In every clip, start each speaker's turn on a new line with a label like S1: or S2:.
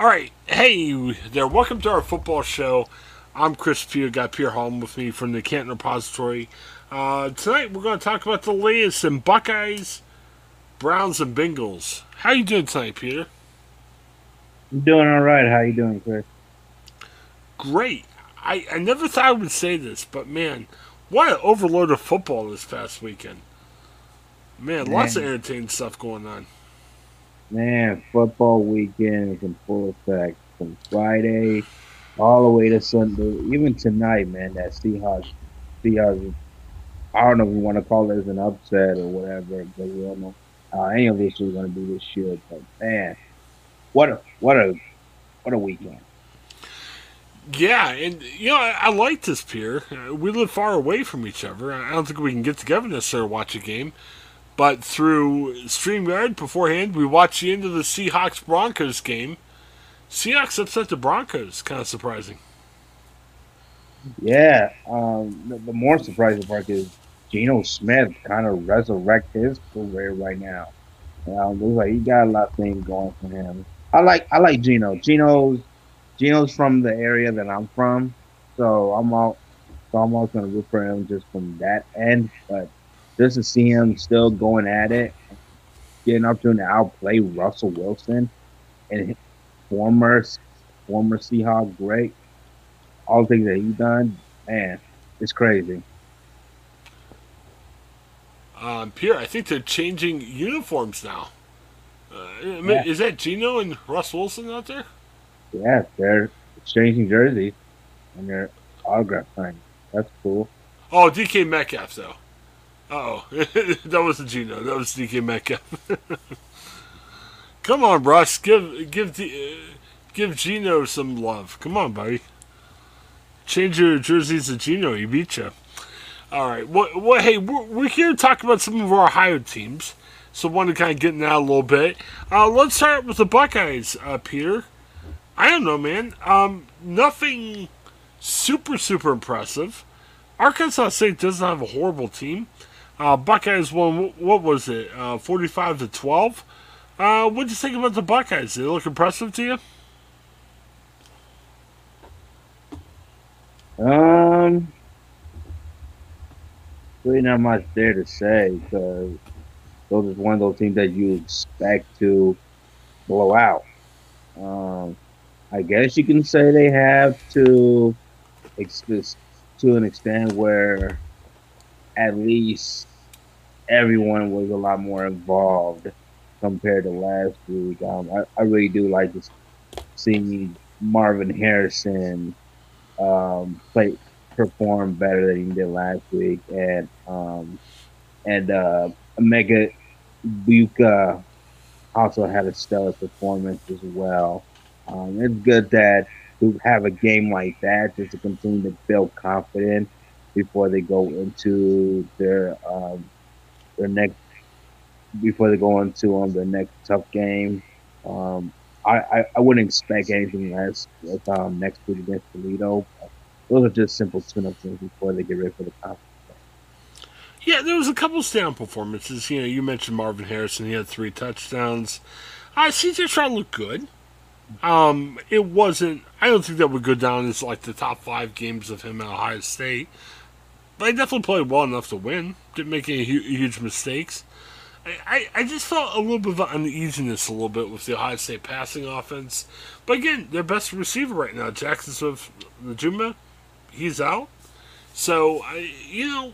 S1: All right, hey there. Welcome to our football show. I'm Chris Pugh. Got Pierre Holm with me from the Canton Repository. Uh, tonight we're going to talk about the latest in Buckeyes, Browns, and Bengals. How you doing tonight, Peter?
S2: I'm doing all right. How you doing, Chris?
S1: Great. I, I never thought I would say this, but man, what an overload of football this past weekend. Man, man. lots of entertaining stuff going on.
S2: Man, football weekend is in full effect from Friday all the way to Sunday, even tonight, man. That Seahawks, Seahawks. I don't know if we want to call it as an upset or whatever, but we don't know how any of this is going to be this year. But man, what a what a what a weekend!
S1: Yeah, and you know I, I like this Pierre. Uh, we live far away from each other. I don't think we can get together necessarily to watch a game. But through StreamYard beforehand, we watched the end of the Seahawks Broncos game. Seahawks upset the Broncos. Kind of surprising.
S2: Yeah. Um, the, the, more surprising part is Geno Smith kind of resurrect his career right now. Um, like he got a lot of things going for him. I like I like Geno. Geno's Geno's from the area that I'm from, so I'm all so I'm always gonna root for him just from that end. But just to see him still going at it, getting up to outplay Russell Wilson and former former Seahawk great, all the things that he's done, man, it's crazy.
S1: Um, Pierre, I think they're changing uniforms now. Uh, yeah. Is that Geno and Russ Wilson out there?
S2: Yeah, they're exchanging jerseys and they're autograph signing. That's cool.
S1: Oh, DK Metcalf though. Oh, that wasn't Geno. That was DK Metcalf. Come on, Russ. Give give the, uh, give Geno some love. Come on, buddy. Change your jerseys to Geno. He beat you. All right. What? What? Hey, we're, we're here to talk about some of our Ohio teams. So, want to kind of get in that a little bit. Uh, let's start with the Buckeyes, uh, Peter. I don't know, man. Um, nothing super super impressive. Arkansas State doesn't have a horrible team. Uh, Buckeyes won. What was it? Uh, Forty-five to twelve. Uh, what do you think about the Buckeyes? They look impressive to you?
S2: Um, really not much there to say because those is one of those things that you expect to blow out. Um, I guess you can say they have to, to an extent where at least everyone was a lot more involved compared to last week. Um, I, I really do like to see Marvin Harrison um, play perform better than he did last week, and um, and uh, Emeka Egbuka also had a stellar performance as well. Um, it's good that to have a game like that just to continue to build confidence before they go into their um, their next before they go into um, the next tough game. Um, I, I, I, wouldn't expect anything less with um, next week against Toledo. Those are just simple tune-up things before they get ready for the conference.
S1: Yeah, there was a couple stand performances. You know, you mentioned Marvin Harrison; he had three touchdowns. Uh, CJ Stroud looked good. Um, it wasn't. I don't think that would go down as like the top five games of him at Ohio State. He definitely played well enough to win. Didn't make any hu- huge mistakes. I, I just felt a little bit of uneasiness a little bit with the Ohio State passing offense. But again, their best receiver right now, Jaxon Smith-Njigba, he's out. So, I, you know,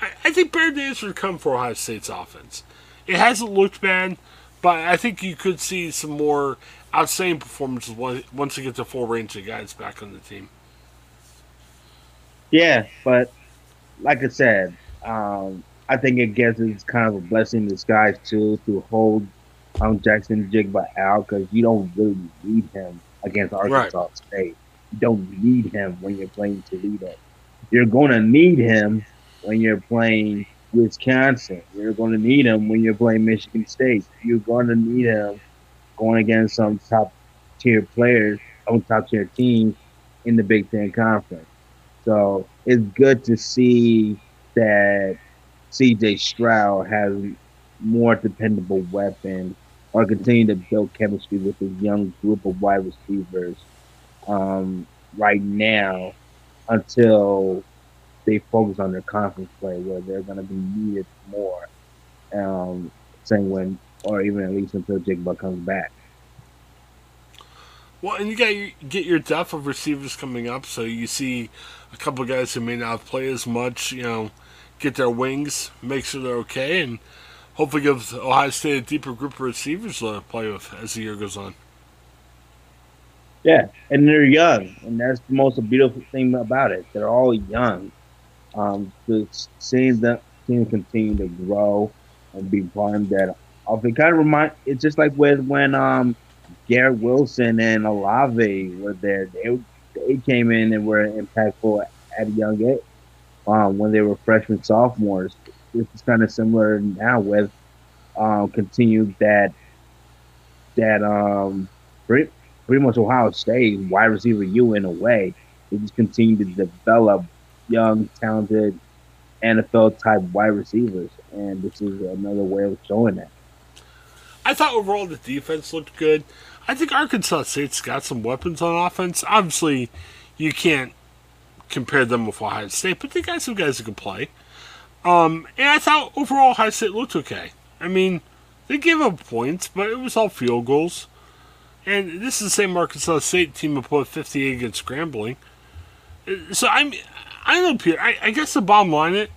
S1: I, I think better days would come for Ohio State's offense. It hasn't looked bad, but I think you could see some more outstanding performances once you get the full range of guys back on the team.
S2: Yeah, but like I said, um, I think it gets it's kind of a blessing in disguise too to hold um, Jaxon-Njigba out because you don't really need him against Arkansas right. State. You don't need him when you're playing Toledo. You're going to need him when you're playing Wisconsin. You're going to need him when you're playing Michigan State. You're going to need him going against some top tier players, on top tier teams in the Big Ten Conference. So it's good to see that CJ Stroud has more dependable weapons or continue to build chemistry with this young group of wide receivers um, right now until they focus on their conference play where they're going to be needed more. Um, same when, or even at least until Jigba comes back.
S1: Well, and you got get your depth of receivers coming up, so you see a couple guys who may not play as much, you know, get their wings, make sure they're okay, and hopefully give Ohio State a deeper group of receivers to play with as the year goes on.
S2: Yeah, and they're young, and that's the most beautiful thing about it. They're all young. Um, just seeing them, them continue to grow and be of that. It kind of remind. It's just like with when um, Garrett Wilson and Olave were there. They they came in and were impactful at a young age um, when they were freshmen, sophomores. This is kind of similar now with um, continued that that um, pretty, pretty much Ohio State wide receiver you in a way. They just continue to develop young, talented NFL type wide receivers, and this is another way of showing that.
S1: I thought overall the defense looked good. I think Arkansas State's got some weapons on offense. Obviously, you can't compare them with Ohio State, but they got some guys who can play. Um, and I thought overall Ohio State looked okay. I mean, they gave up points, but it was all field goals. And this is the same Arkansas State team that put 58 against Grambling. So I'm, I don't know, Peter. I, I guess the bottom line, it,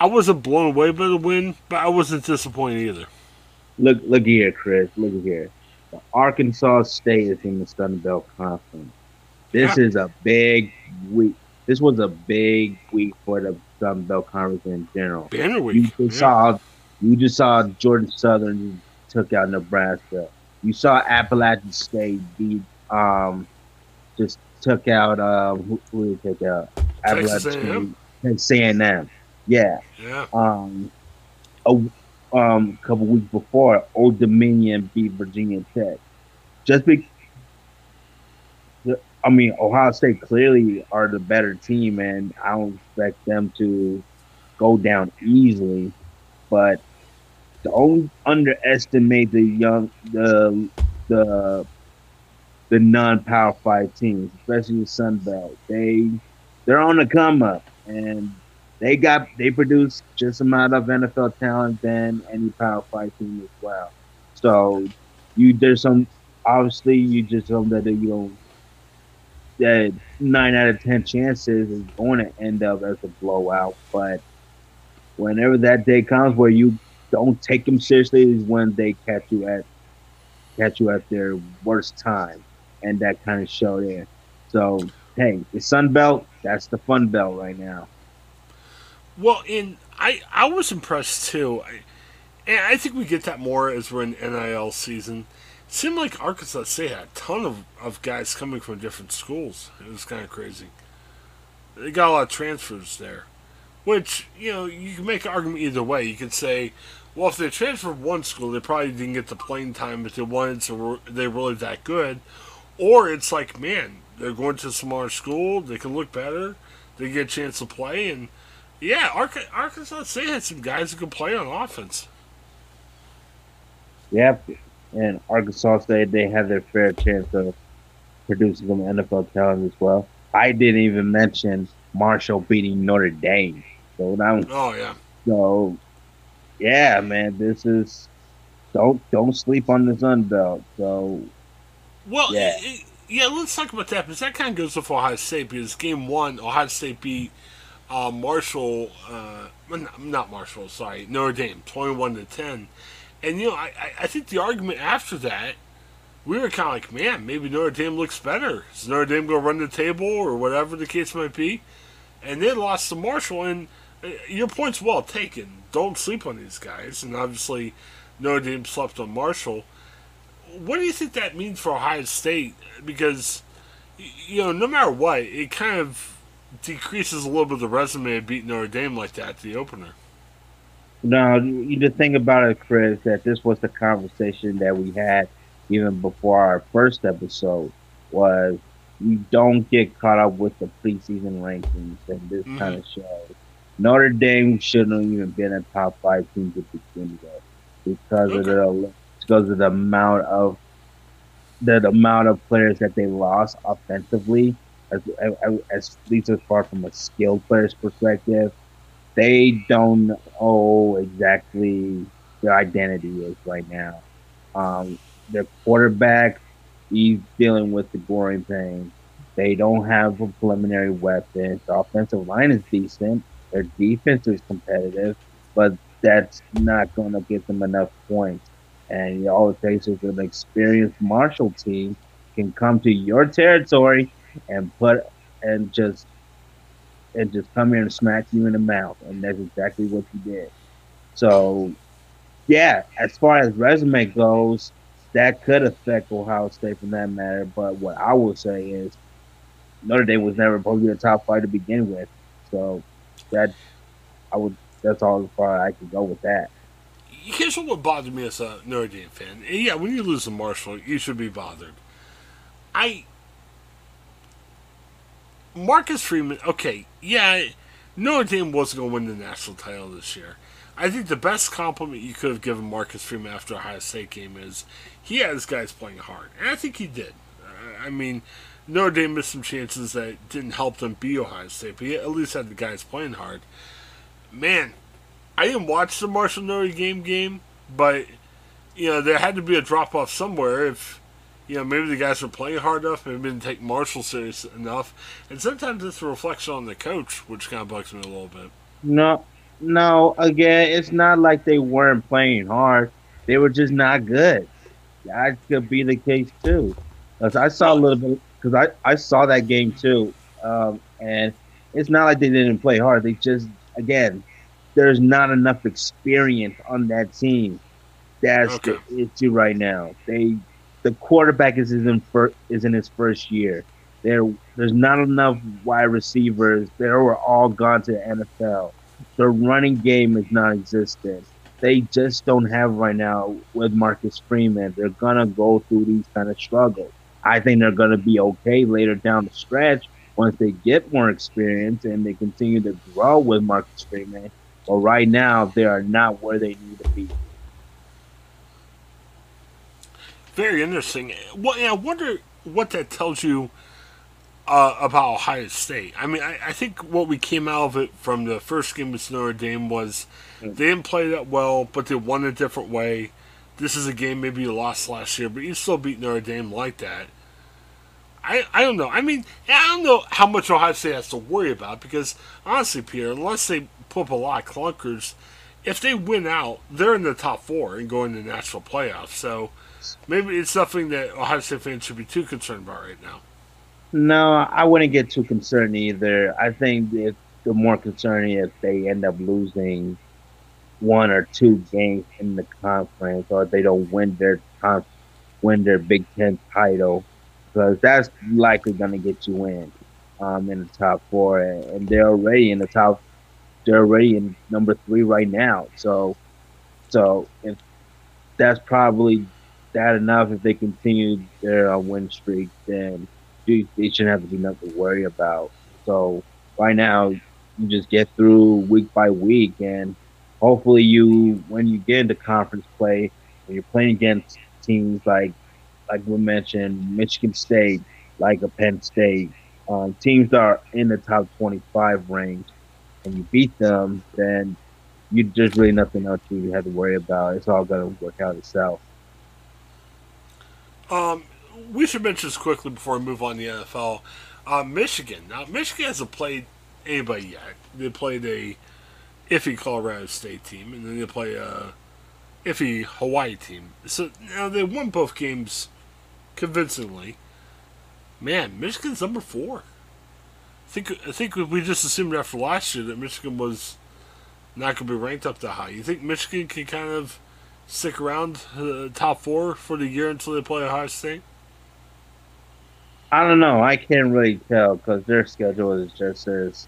S1: I wasn't blown away by the win, but I wasn't disappointed either.
S2: Look, look here, Chris. Look here. The Arkansas State is in the Sun Belt Conference. This is a big week. This was a big week for the Sun Belt Conference in general.
S1: Banner week.
S2: You just yeah. saw, you just saw Georgia Southern took out Nebraska. You saw Appalachian State beat, um, just took out. Uh, who, who did take out?
S1: Appalachian
S2: State. A&M. Yeah.
S1: Yeah.
S2: Um, a, um, a couple weeks before, Old Dominion beat Virginia Tech. Just be, I mean, Ohio State clearly are the better team, and I don't expect them to go down easily. But don't underestimate the young, the the the non-power five teams, especially the Sun Belt. They they're on the come up, and they got they produce just amount of NFL talent than any Power Five team as well. So you there's some obviously you just hope that you know that nine out of ten chances is going to end up as a blowout. But whenever that day comes where you don't take them seriously is when they catch you at catch you at their worst time, and that kind of show there. So hey, the Sun Belt, that's the fun belt right now.
S1: Well, in I I was impressed too, I, and I think we get that more as we're in NIL season. It seemed like Arkansas State had a ton of, of guys coming from different schools. It was kind of crazy. They got a lot of transfers there, which you know you can make an argument either way. You could say, well, if they transferred one school, they probably didn't get the playing time that they wanted, so they're really that good. Or it's like, man, they're going to a smaller school, they can look better, they get a chance to play, and yeah, Arkansas State had some guys who could play on offense.
S2: Yep, and Arkansas State they had their fair chance of producing some NFL talent as well. I didn't even mention Marshall beating Notre Dame. So
S1: now, oh yeah.
S2: So yeah, man, this is don't don't sleep on the Sun Belt. So
S1: well, yeah. It, yeah, let's talk about that because that kind of goes with Ohio State because game one, Ohio State beat uh, Marshall, uh, not Marshall, sorry, Notre Dame, 21 to 10. And, you know, I, I think the argument after that, we were kind of like, man, maybe Notre Dame looks better. Is Notre Dame going to run the table or whatever the case might be? And they lost to Marshall. And uh, your point's well taken. Don't sleep on these guys. And obviously, Notre Dame slept on Marshall. What do you think that means for Ohio State? Because, you know, no matter what, it kind of decreases a little bit of the resume of beating Notre Dame like that to the opener.
S2: No, you just think about it, Chris, that this was the conversation that we had even before our first episode was we don't get caught up with the preseason rankings and this mm-hmm. kind of show. Notre Dame shouldn't have even been a top five team to begin with because okay. of the because of the amount of the, the amount of players that they lost offensively, as, as, as at least as far from a skilled player's perspective, they don't know exactly their identity is right now. Um, their quarterback, he's dealing with the growing pain. They don't have a preliminary weapon. The offensive line is decent. Their defense is competitive, but that's not going to get them enough points. And all it takes is an experienced Marshall team can come to your territory and put and just and just come here and smack you in the mouth. And that's exactly what you did. So, yeah, as far as resume goes, that could affect Ohio State from that matter. But what I will say is Notre Dame was never supposed to be a top five to begin with. So that I would that's all as far as I can go with that.
S1: Here's what bothered me as a Notre Dame fan. Yeah, when you lose to Marshall, you should be bothered. I Marcus Freeman, okay, yeah, Notre Dame wasn't going to win the national title this year. I think the best compliment you could have given Marcus Freeman after a Ohio State game is he had his guys playing hard. And I think he did. I mean, Notre Dame missed some chances that didn't help them beat Ohio State, but he at least had the guys playing hard. Man, I didn't watch the Marshall Notre Dame game, but, you know, there had to be a drop off somewhere if you know, maybe the guys were playing hard enough, maybe didn't take Marshall serious enough, and sometimes it's a reflection on the coach, which kind of bugs me a little bit.
S2: No, no, again, it's not like they weren't playing hard; they were just not good. That could be the case too. Cause I saw a little bit, because I I saw that game too, um, and it's not like they didn't play hard. They just, again, there's not enough experience on that team. That's okay. the issue right now. They the quarterback is in fir- is in his first year. There there's not enough wide receivers. They were all gone to the NFL. The running game is non-existent. They just don't have right now with Marcus Freeman. They're gonna go through these kind of struggles. I think they're gonna be okay later down the stretch once they get more experience and they continue to grow with Marcus Freeman. But right now, they are not where they need to be.
S1: Very interesting. Well, I wonder what that tells you uh, about Ohio State. I mean, I, I, think what we came out of it from the first game with Notre Dame was they didn't play that well, but they won a different way. This is a game maybe you lost last year, but you still beat Notre Dame like that. I, I don't know. I mean, I don't know how much Ohio State has to worry about because honestly, Peter, unless they put up a lot of clunkers, if they win out, they're in the top four and going to the national playoffs. So maybe it's something that Ohio State fans should be too concerned about right now.
S2: No, I wouldn't get too concerned either. I think if the more concerning if they end up losing one or two games in the conference, or they don't win their conf- win their Big Ten title, because that's likely going to get you in um, in the top four, and they're already in the top. They're already in number three right now. So, so if that's probably that enough. If they continue their uh, win streak, then they, shouldn't have to be nothing to worry about. So right now, you just get through week by week, and hopefully, you when you get into conference play, when you're playing against teams like like we mentioned, Michigan State, like a Penn State, um, teams that are in the top 25 range, and you beat them, then you there's really nothing else you have to worry about. It's all going to work out itself.
S1: Um, we should mention this quickly before we move on to the NFL. Uh, Michigan. Now, Michigan hasn't played anybody yet. They played a iffy Colorado State team, and then they play a iffy Hawaii team. So now they won both games convincingly. Man, Michigan's number four. I think I think we just assumed after last year that Michigan was not going to be ranked up that high. You think Michigan can kind of stick around the top four for the year until they play Ohio State?
S2: I don't know. I can't really tell because their schedule is just as,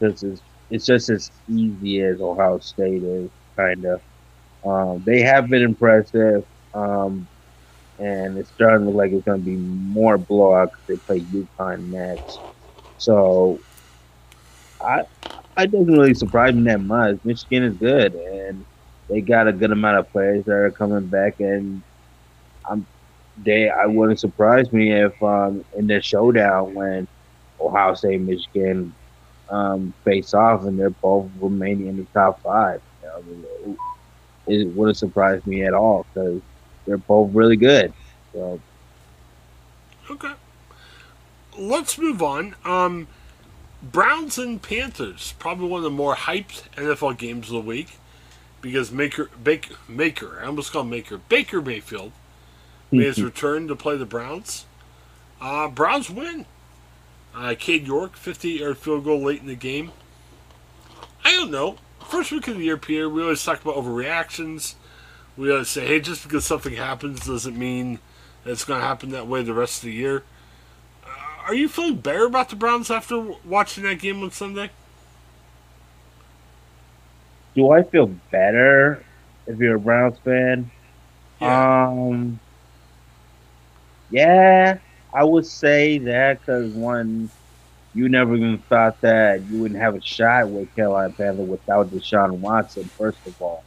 S2: just as it's just as easy as Ohio State is, kind of. Um, they have been impressive, um, and it's starting to look like it's going to be more blowout because they play UConn next. So, I, I doesn't really surprise me that much. Michigan is good, and they got a good amount of players that are coming back, and I'm they. I wouldn't surprise me if um, in the showdown when Ohio State Michigan um, face off, and they're both remaining in the top five. I mean, it, wouldn't surprise me at all because they're both really good. So
S1: Okay. Let's move on. Um, Browns and Panthers, probably one of the more hyped NFL games of the week because Maker Baker Maker, I almost call Maker Baker Mayfield made his return to play the Browns. Uh, Browns win. Uh, Cade York, 50 yard field goal late in the game. I don't know. First week of the year, Peter, we always talk about overreactions. We always say, hey, just because something happens doesn't mean that it's going to happen that way the rest of the year. Uh, are you feeling better about the Browns after watching that game on Sunday?
S2: Do I feel better if you're a Browns fan?
S1: Yeah.
S2: Um, yeah, I would say that because one, you never even thought that you wouldn't have a shot with Carolina Panther without Deshaun Watson. First of all,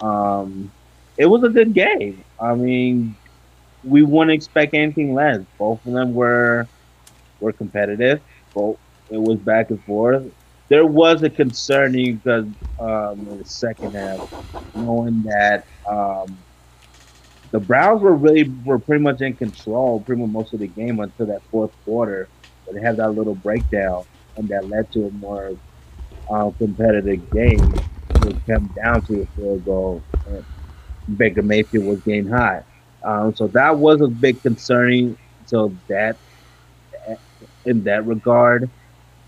S2: um, it was a good game. I mean, we wouldn't expect anything less. Both of them were were competitive. Both it was back and forth. There was a concerning because um, in the second half, knowing that um, the Browns were really were pretty much in control pretty much most of the game until that fourth quarter. But they had that little breakdown, and that led to a more uh, competitive game. It came down to a field goal. And Baker Mayfield was getting high. Um, so that was a big concerning. So that, in that regard,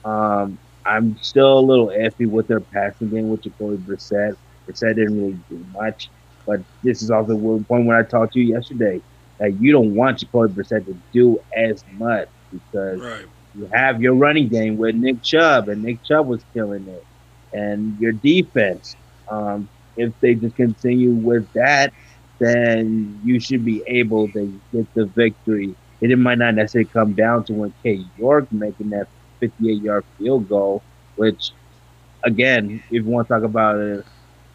S2: um, I'm still a little iffy with their passing game with Jacoby Brissett. Brissett didn't really do much, but this is also the point when I talked to you yesterday that you don't want Jacoby Brissett to do as much because
S1: Right.
S2: you have your running game with Nick Chubb, and Nick Chubb was killing it, and your defense. Um, if they just continue with that, then you should be able to get the victory. And it might not necessarily come down to when K. York making that 58 yard field goal, which, again, if you want to talk about an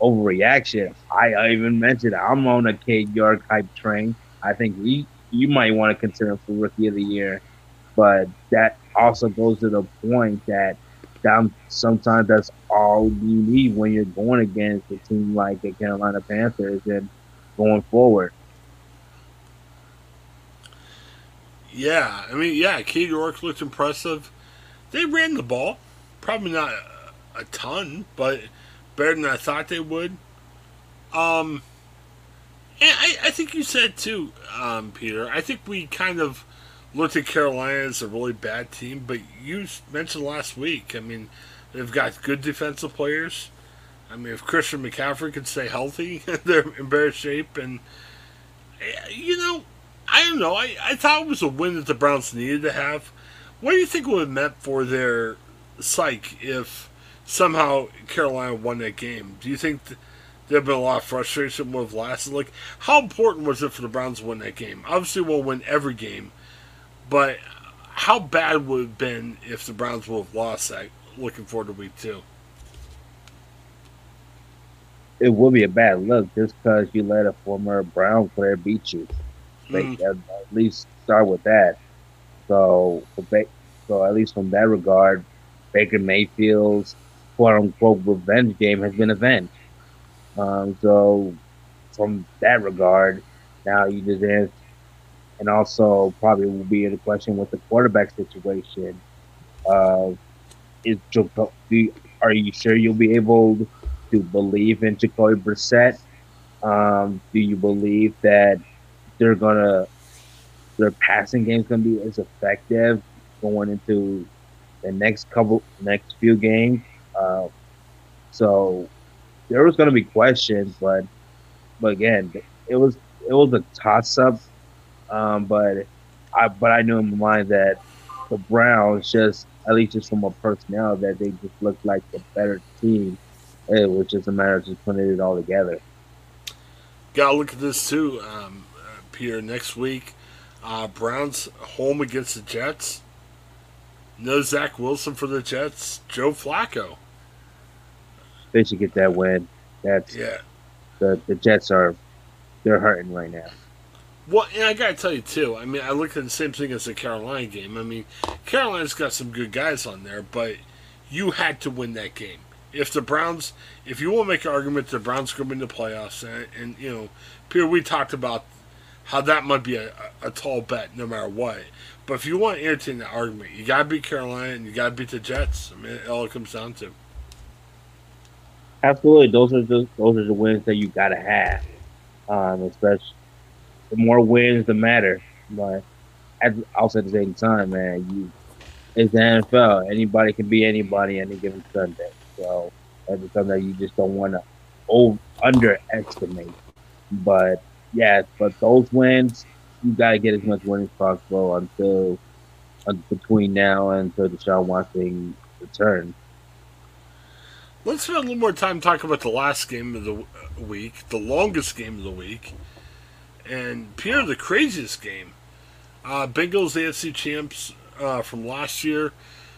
S2: overreaction, I, even mentioned I'm on a K. yard type train. I think we you might want to consider him for rookie of the year, but that also goes to the point that down sometimes that's all you need when you're going against a team like the Carolina Panthers and going forward.
S1: Yeah, I mean, yeah, Cade York looked impressive. They ran the ball, probably not a, ton, but better than I thought they would. Um, and I, I think you said too, um, Peter. I think we kind of looked at Carolina as a really bad team, but you mentioned last week. I mean, they've got good defensive players. I mean, if Christian McCaffrey can stay healthy, they're in better shape, and eh, you know, I don't know. I, I thought it was a win that the Browns needed to have. What do you think it would have meant for their psyche if somehow Carolina won that game? Do you think th- there'd been a lot of frustration would have lasted? Like, how important was it for the Browns to win that game? Obviously, we'll win every game, but how bad would it have been if the Browns would have lost that? Looking forward to week two.
S2: It would be a bad look just because you let a former Brown player beat you. Like,
S1: Mm.
S2: at least start with that. So, so at least from that regard, Baker Mayfield's quote unquote revenge game has been avenged. Um, so, from that regard, now you just ask, and also probably will be in a question with the quarterback situation. Uh, is Jaco- do, are you sure you'll be able to believe in Jacoby Brissett? Um, do you believe that they're gonna their passing game's gonna be as effective going into the next couple next few games? Uh, so there was gonna be questions, but but again, it was it was a toss up. Um, but I but I knew in my mind that the Browns just at least just from a personnel that they just looked like the better team. It was just a matter of just putting it all together.
S1: Gotta look at this too, um, uh, Peter. Next week, uh, Browns home against the Jets. No Zach Wilson for the Jets. Joe Flacco.
S2: They should get that win. That's
S1: Yeah,
S2: the the Jets are they're hurting right now.
S1: Well, and I gotta tell you too. I mean, I look at the same thing as the Carolina game. I mean, Carolina's got some good guys on there, but you had to win that game. If the Browns, if you want to make an argument, the Browns going to the playoffs, and, and you know, Peter, we talked about how that might be a, a, tall bet no matter what. But if you want to entertain the argument, you got to beat Carolina and you got to beat the Jets. I mean, it all comes down to.
S2: Absolutely, those are the those are the wins that you got to have. Um, especially the more wins, the matter. But at, also at the same time, man, you it's the NFL. Anybody can be anybody any given Sunday. So that's something that you just don't want to over underestimate. But yeah, but those wins, you got to get as much win as possible until uh, between now and until Deshaun Watson returns.
S1: Let's spend a little more time talking about the last game of the week, the longest game of the week, and Pierre, the craziest game. Uh, Bengals AFC champs uh, from last year.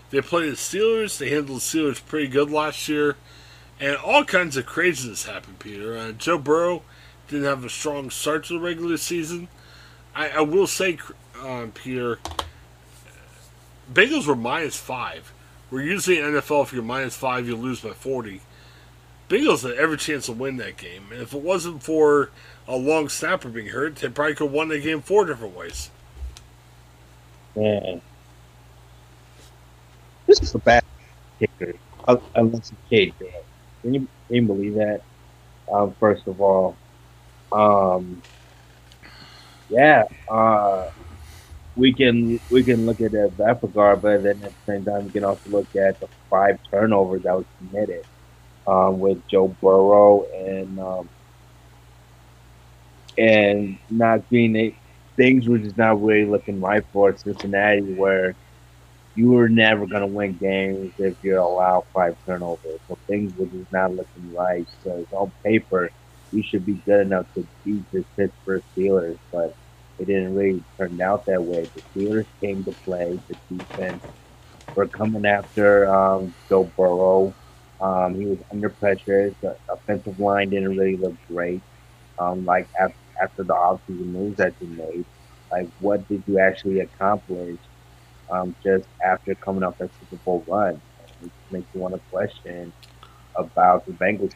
S1: They played the Steelers. They handled the Steelers pretty good last year, and all kinds of craziness happened. Peter, uh, Joe Burrow didn't have a strong start to the regular season. I, I will say, uh, Peter, Bengals were minus five. We're usually in NFL if you're minus five, you lose by forty. Bengals had every chance to win that game, and if it wasn't for a long snapper being hurt, they probably could have won the game four different ways.
S2: Yeah. This is a bad kicker, unless it's Cade. Can you, can you believe that? Um, first of all, um, yeah, uh, we can we can look at that regard, but then at the same time, we can also look at the five turnovers that was committed um, with Joe Burrow and um, and not being things were just not really looking right for Cincinnati, where you were never going to win games if you allow five turnovers. So things were just not looking right. So it's on paper, you should be good enough to beat the Pittsburgh Steelers, but it didn't really turn out that way. The Steelers came to play. The defense were coming after um, Joe Burrow. Um, he was under pressure. The offensive line didn't really look great. Um, like after, after the offseason moves that you made, like what did you actually accomplish um, just after coming off that Super Bowl run? It makes you want to question about the Bengals.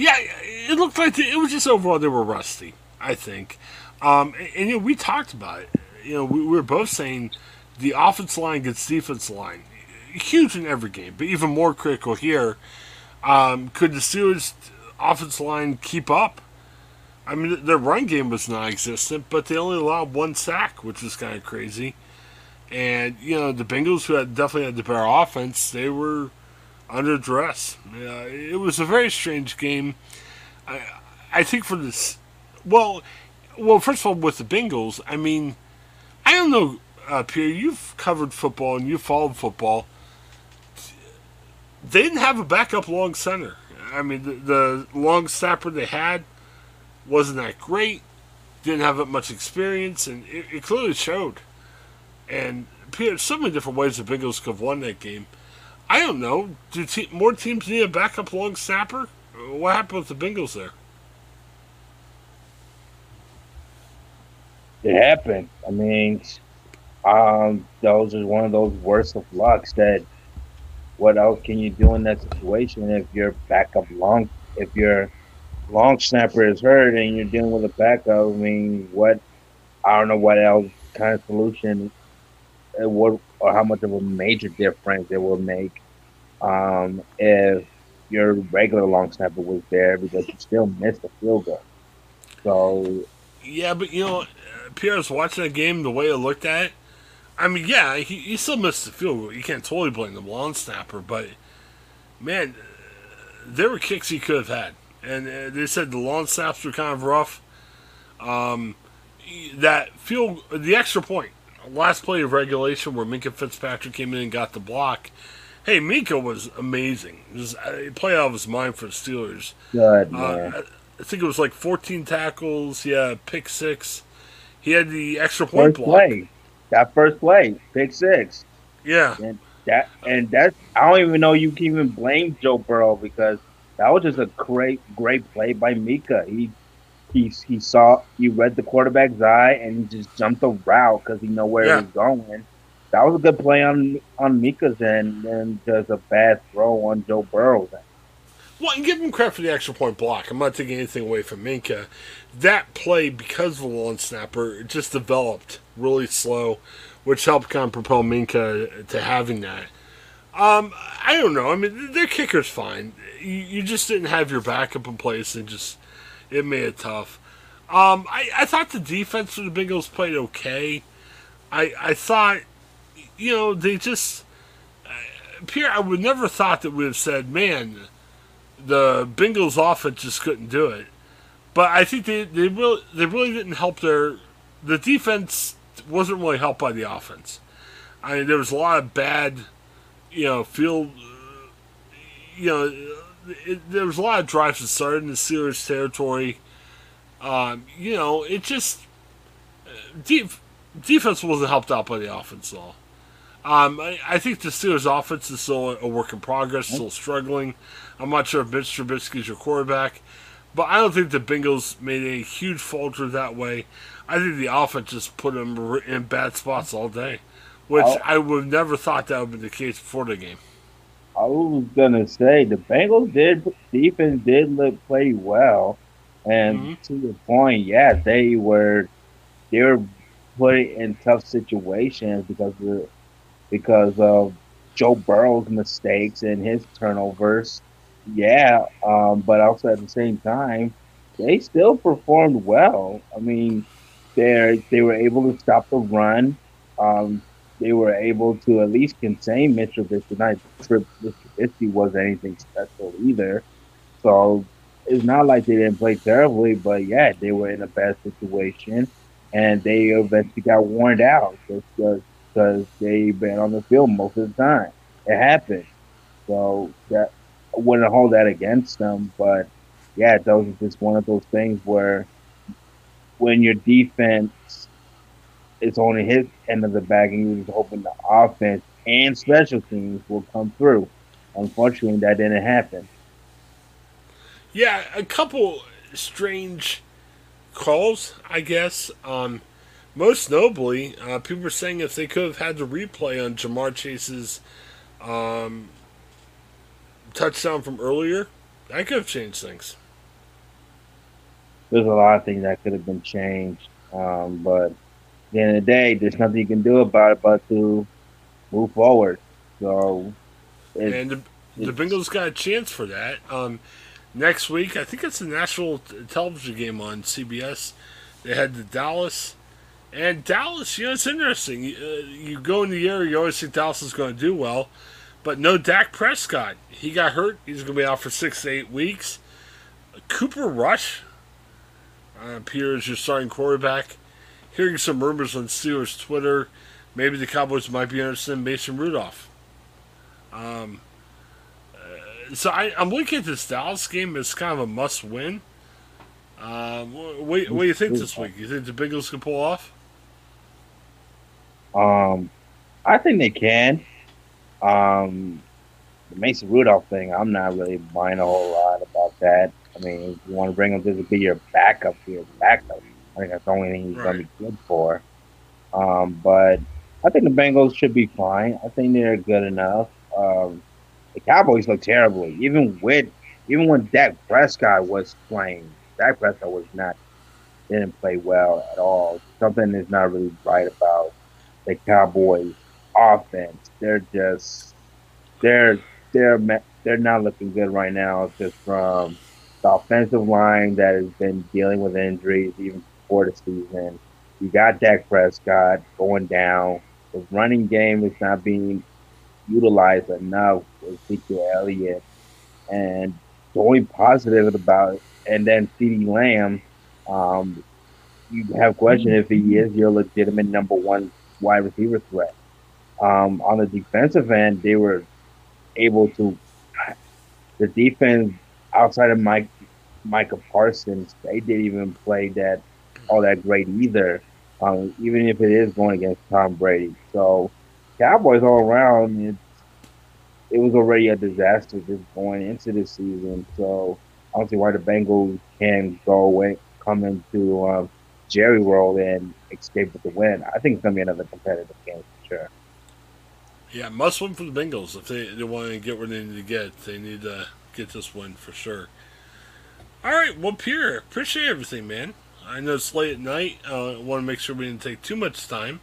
S1: Yeah, it looked like it was just overall they were rusty. I think, um, and, and, you know we talked about it. You know we, we were both saying the offense line against defense line huge in every game, but even more critical here. Um, could the Steelers' offense line keep up? I mean, their run game was non-existent, but they only allowed one sack, which is kind of crazy. And you know, the Bengals, who had definitely had the better offense, they were under dress. Uh, it was a very strange game. I, I think for this, well, well, first of all, with the Bengals, I mean, I don't know, uh, Pierre. You've covered football and you've followed football they didn't have a backup long center. I mean, the, the long snapper they had wasn't that great. Didn't have much experience, and it, it clearly showed. And Pierre, so many different ways the Bengals could have won that game. I don't know. Do te- more teams need a backup long snapper? What happened with the Bengals there?
S2: It happened. I mean, um, those are one of those worst of lucks that what else can you do in that situation if your backup long if your long snapper is hurt and you're dealing with a backup? I mean, what I don't know what else kind of solution it would or how much of a major difference it will make um, if your regular long snapper was there because you still missed the field goal. So
S1: yeah, but you know, Pierre's watching that game the way it looked at it I mean, yeah, he, he still missed the field goal. You can't totally blame the long snapper, but man, there were kicks he could have had, and uh, they said the long snaps were kind of rough. Um, that field, the extra point, last play of regulation where Minkah Fitzpatrick came in and got the block. Hey, Minkah was amazing. Was, uh, out of his mind for the Steelers.
S2: Good.
S1: Uh, I think it was like 14 tackles. Yeah, pick six. He had the extra point First block. Play
S2: that first play, pick six.
S1: Yeah.
S2: And that and that's I don't even know you can even blame Joe Burrow because that was just a great, great play by Mika. He he he saw he read the quarterback's eye and he just jumped the route because he know where yeah. he was going. That was a good play on on Mika's end, and just a bad throw on Joe Burrow's end.
S1: Well, and give him credit for the extra point block. I'm not taking anything away from Minkah. That play, because of the long snapper, it just developed really slow, which helped kind of propel Minkah to having that. Um, I don't know. I mean, their kicker's fine. You, you just didn't have your backup in place, and just it made it tough. Um, I, I thought the defense for the Bengals played okay. I I thought, you know, they just. Uh, Pierre, I would never thought that would have said, man, the Bengals offense just couldn't do it. But I think they, they really they really didn't help their the defense wasn't really helped by the offense. I mean, there was a lot of bad, you know, field, you know, it, there was a lot of drives that started in the Steelers territory. Um, you know, it just deep, defense wasn't helped out by the offense at all. Um, I, I, think the Steelers' offense is still a work in progress, still struggling. I'm not sure if Mitch Trubisky is your quarterback, but I don't think the Bengals made a huge falter that way. I think the offense just put them in bad spots all day, which I would have never thought that would be the case before the game.
S2: I was gonna say the Bengals did defense did look pretty well, and mm-hmm. to your point, yeah, they were they were put in tough situations because of because of Joe Burrow's mistakes and his turnovers. Yeah, um, but also at the same time, they still performed well. I mean, they they were able to stop the run. Um, they were able to at least contain Mitchell Trubisky. Not Mr. Trubisky was anything special either. So it's not like they didn't play terribly, but yeah, they were in a bad situation, and they eventually got worn out just because they've been on the field most of the time. It happened. So that I wouldn't hold that against them, but yeah, those are just one of those things where when your defense is only his end of the bag and you're just hoping the offense and special teams will come through. Unfortunately, that didn't happen.
S1: Yeah, a couple strange calls, I guess. Um, most notably, uh, people were saying if they could have had the replay on Ja'Marr Chase's um, touchdown from earlier, that could have changed things.
S2: There's a lot of things that could have been changed, um, but the end of the day, there's nothing you can do about it but to move forward. So,
S1: and the, the Bengals got a chance for that. Um, next week, I think it's a national television game on CBS. They had the Dallas. And Dallas, you know, it's interesting. You, uh, you go in the year, you always think Dallas is going to do well. But no Dak Prescott. He got hurt. He's going to be out for six to eight weeks. Cooper Rush uh, appears your starting quarterback. Hearing some rumors on Steelers Twitter, maybe the Cowboys might be interested in Mason Rudolph. Um, uh, so I, am looking at this Dallas game as kind of a must-win. Um, what, what, do you think this week? You think the Bengals can pull off?
S2: Um, I think they can. Um, the Mason Rudolph thing, I'm not really buying a whole lot about that. I mean, you want to bring him to be your backup, your backup. I think that's the only thing he's right. going to be good for. Um, but I think the Bengals should be fine. I think they're good enough. Um, the Cowboys look terribly, even with even when Dak Prescott was playing. Dak Prescott was not didn't play well at all. Something is not really right about the Cowboys offense. They're just they're they're they're not looking good right now. Just from the offensive line that has been dealing with injuries even before the season. You got Dak Prescott going down. The running game is not being utilized enough with Ezekiel Elliott and going positive about it. And then CeeDee Lamb, um, you have question if he is your legitimate number one wide receiver threat. Um, on the defensive end, they were able to the defense outside of Mike Micah Parsons, they didn't even play that all that great either. Um, even if it is going against Tom Brady. So Cowboys all around, it's it was already a disaster just going into the season. So I don't see why the Bengals can go and come into um, Jerry World and escape with the win. I think it's gonna be another competitive game for sure.
S1: Yeah, must win for the Bengals if they, they want to get what they need to get. They need to get this win for sure. All right, well, Pierre, appreciate everything, man. I know it's late at night. Uh, I want to make sure we didn't take too much time.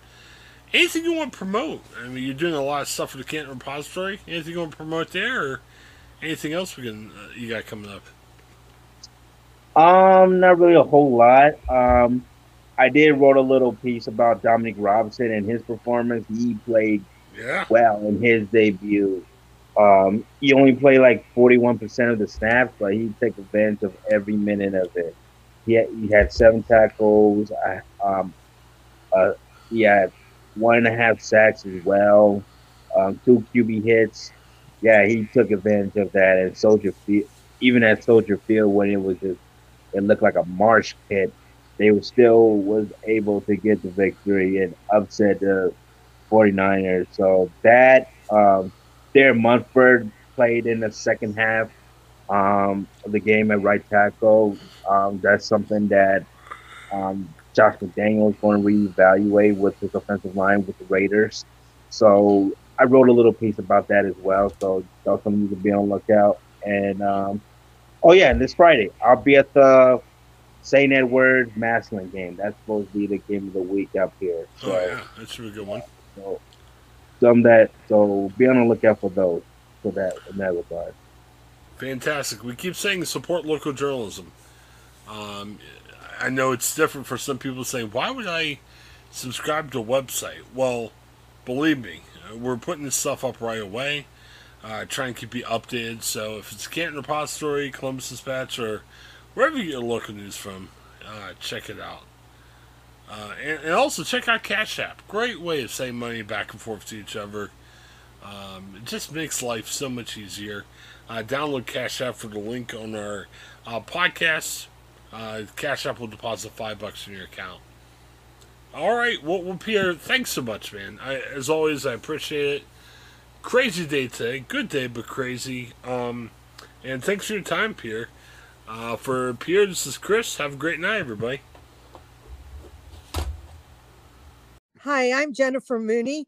S1: Anything you want to promote? I mean, you're doing a lot of stuff for the Canton Repository. Anything you want to promote there, or anything else we can uh, you got coming up?
S2: Um, not really a whole lot. Um, I did wrote a little piece about Dominique Robinson and his performance. He played
S1: Yeah.
S2: well in his debut. Um, he only played like 41% of the snaps, but he took advantage of every minute of it. He had, he had seven tackles. uh, Um, uh, he had one and a half sacks as well, um, two QB hits. Yeah, he took advantage of that. And Soldier Field, even at Soldier Field, when it was just, it looked like a marsh pit, they were still was able to get the victory and upset the 49ers. So that um, Thayer Munford played in the second half um, the game at right tackle. Um, that's something that um, Josh McDaniel is going to reevaluate with his offensive line with the Raiders. So I wrote a little piece about that as well. So that's something you can be on the lookout. And um, oh yeah, and this Friday I'll be at the St. Edward Massillon game. That's supposed to be the game of the week up here. So,
S1: Oh yeah, that should be a good one.
S2: so some that so be on the lookout for those for that in that regard.
S1: Fantastic. We keep saying support local journalism. Um, I know it's different for some people saying, why would I subscribe to a website? Well, believe me, we're putting this stuff up right away. Uh, try and keep you updated. So if it's Canton Repository, Columbus Dispatch, or wherever you get local news from, uh, check it out. Uh, and, and also check out Cash App. Great way of saving money back and forth to each other. Um, it just makes life so much easier. Uh, download Cash App for the link on our uh, podcast. Uh, Cash App will deposit five bucks in your account. All right, well, well Pierre, thanks so much, man. I, as always, I appreciate it. Crazy day today, good day, but crazy. Um, and thanks for your time, Pierre. Uh, for Pierre, this is Chris. Have a great night, everybody.
S3: Hi, I'm Jennifer Mooney.